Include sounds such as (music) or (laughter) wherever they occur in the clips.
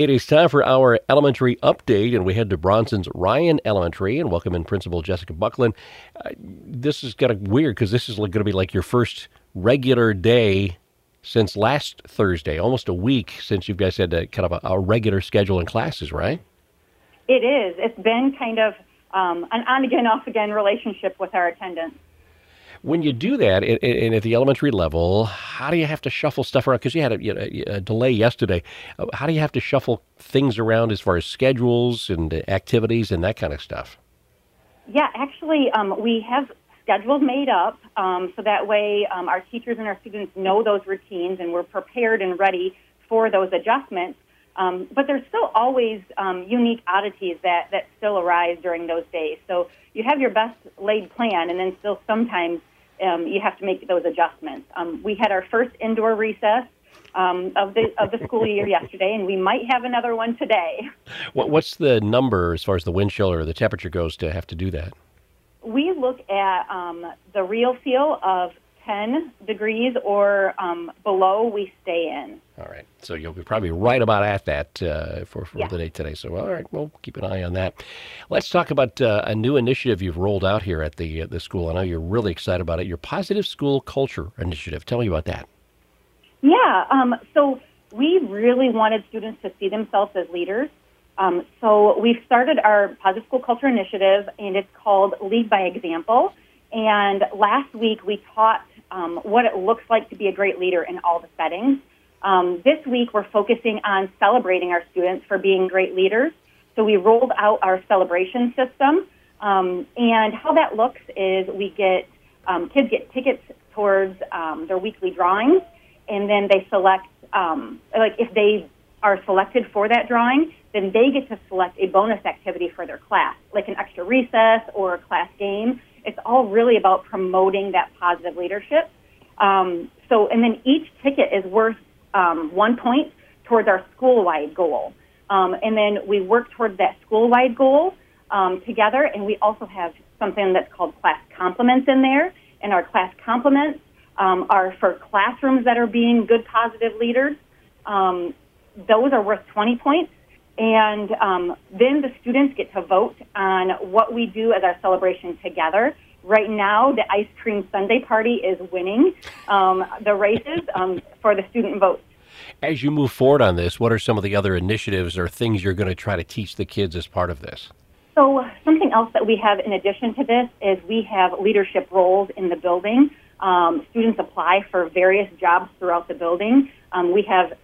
It is time for our elementary update, and we head to Bronson's Ryan Elementary and welcome in Principal Jessica Bucklin. Uh, this is kind of weird because this is going to be like your first regular day since last Thursday, almost a week since you guys had a, kind of a, a regular schedule in classes, right? It is. It's been kind of um, an on again, off again relationship with our attendance. When you do that, and at the elementary level, how do you have to shuffle stuff around? Because you had a, you know, a, delay yesterday. Uh, how do you have to shuffle things around as far as schedules and activities and that kind of stuff? Yeah, actually, um, we have schedules made up um, so that way um, our teachers and our students know those routines and we're prepared and ready for those adjustments. Um, but there's still always um, unique oddities that, that still arise during those days. So you have your best laid plan, and then still sometimes um, you have to make those adjustments. Um, we had our first indoor recess um, of the of the school year yesterday, and we might have another one today. (laughs) What, what's the number as far as the wind chill or the temperature goes to have to do that? We look at um, the real feel of 10 degrees or um, below, we stay in. All right. So you'll be probably right about at that uh, for, for yeah. the day today. So, all right, we'll keep an eye on that. Let's talk about uh, a new initiative you've rolled out here at the, uh, the school. I know you're really excited about it. Your Positive School Culture Initiative. Tell me about that. Yeah. Um, so we really wanted students to see themselves as leaders. Um, so we've started our Positive School Culture Initiative, and it's called Lead by Example. And last week we taught um, what it looks like to be a great leader in all the settings. Um, this week, we're focusing on celebrating our students for being great leaders. So we rolled out our celebration system, um, and how that looks is we get um, kids get tickets towards um, their weekly drawings, and then they select um, like if they are selected for that drawing, then they get to select a bonus activity for their class, like an extra recess or a class game it's all really about promoting that positive leadership. Um, so, and then each ticket is worth um, one point towards our school-wide goal. Um, and then we work towards that school-wide goal um, together. And we also have something that's called class compliments in there. And our class compliments um, are for classrooms that are being good, positive leaders. Um, those are worth 20 points. And um, then the students get to vote on what we do as our celebration together. Right now, the ice cream sundae party is winning um, the races um, for the student votes. As you move forward on this, what are some of the other initiatives or things you're going to try to teach the kids as part of this? So, something else that we have in addition to this is we have leadership roles in the building. Um, students apply for various jobs throughout the building. Um, we have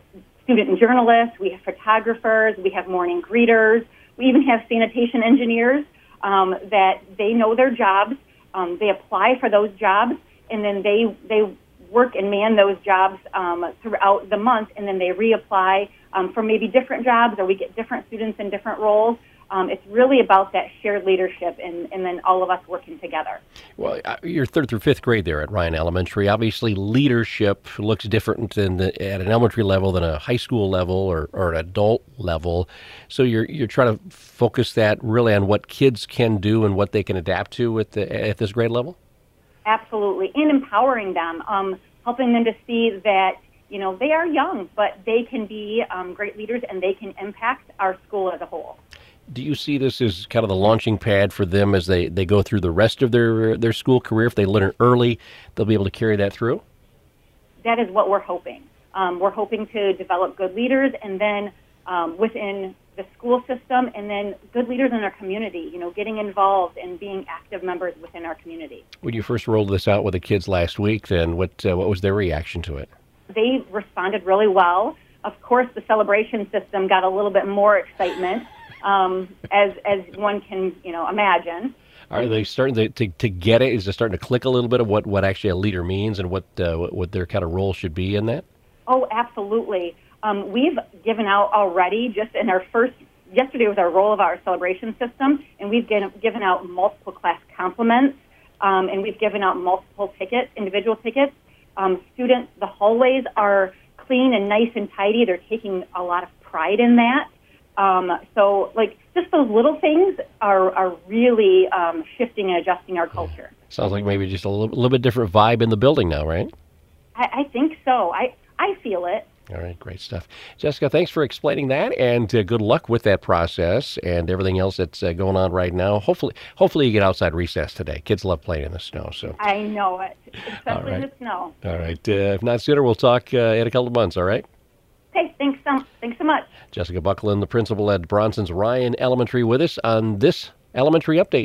student journalists, we have photographers, we have morning greeters, we even have sanitation engineers um, that they know their jobs. Um, they apply for those jobs, and then they they work and man those jobs um, throughout the month, and then they reapply um, for maybe different jobs, or we get different students in different roles. Um, it's really about that shared leadership and, and then all of us working together. Well, uh, you're third through fifth grade there at Ryan Elementary. Obviously, leadership looks different than the, at an elementary level than a high school level or, or an adult level. So you're you're trying to focus that really on what kids can do and what they can adapt to at the, at this grade level. Absolutely, and empowering them, um, helping them to see that you know they are young, but they can be um, great leaders and they can impact our school as a whole do you see this as kind of the launching pad for them as they, they go through the rest of their their school career? If they learn early, they'll be able to carry that through. That is what we're hoping. Um, we're hoping to develop good leaders, and then um, within the school system, and then good leaders in our community. You know, getting involved and being active members within our community. When you first rolled this out with the kids last week, then what uh, what was their reaction to it? They responded really well. Of course, the celebration system got a little bit more excitement um, as as one can you know imagine. Are they starting to, to, to, get it? Is it starting to click a little bit of what, what actually a leader means and what, uh, what their kind of role should be in that? Oh, absolutely. Um, we've given out already, just in our first, yesterday was our roll of our celebration system, and we've given, given out multiple class compliments, um, and we've given out multiple tickets, individual tickets. Um, students, the hallways are clean and nice and tidy. They're taking a lot of pride in that. Um, so, like, just those little things are, are really um, shifting and adjusting our culture. Sounds like maybe just a little, little bit different vibe in the building now, right? I, I think so. I, I feel it. All right, great stuff. Jessica, thanks for explaining that, and uh, good luck with that process and everything else that's uh, going on right now. Hopefully, hopefully you get outside recess today. Kids love playing in the snow. So I know it, especially right. the snow. All right. Uh, if not sooner, we'll talk uh, in a couple of months. All right. Okay. Thanks. Thanks so much. Jessica Bucklin, the principal at Bronson's Ryan Elementary, with us on this elementary update.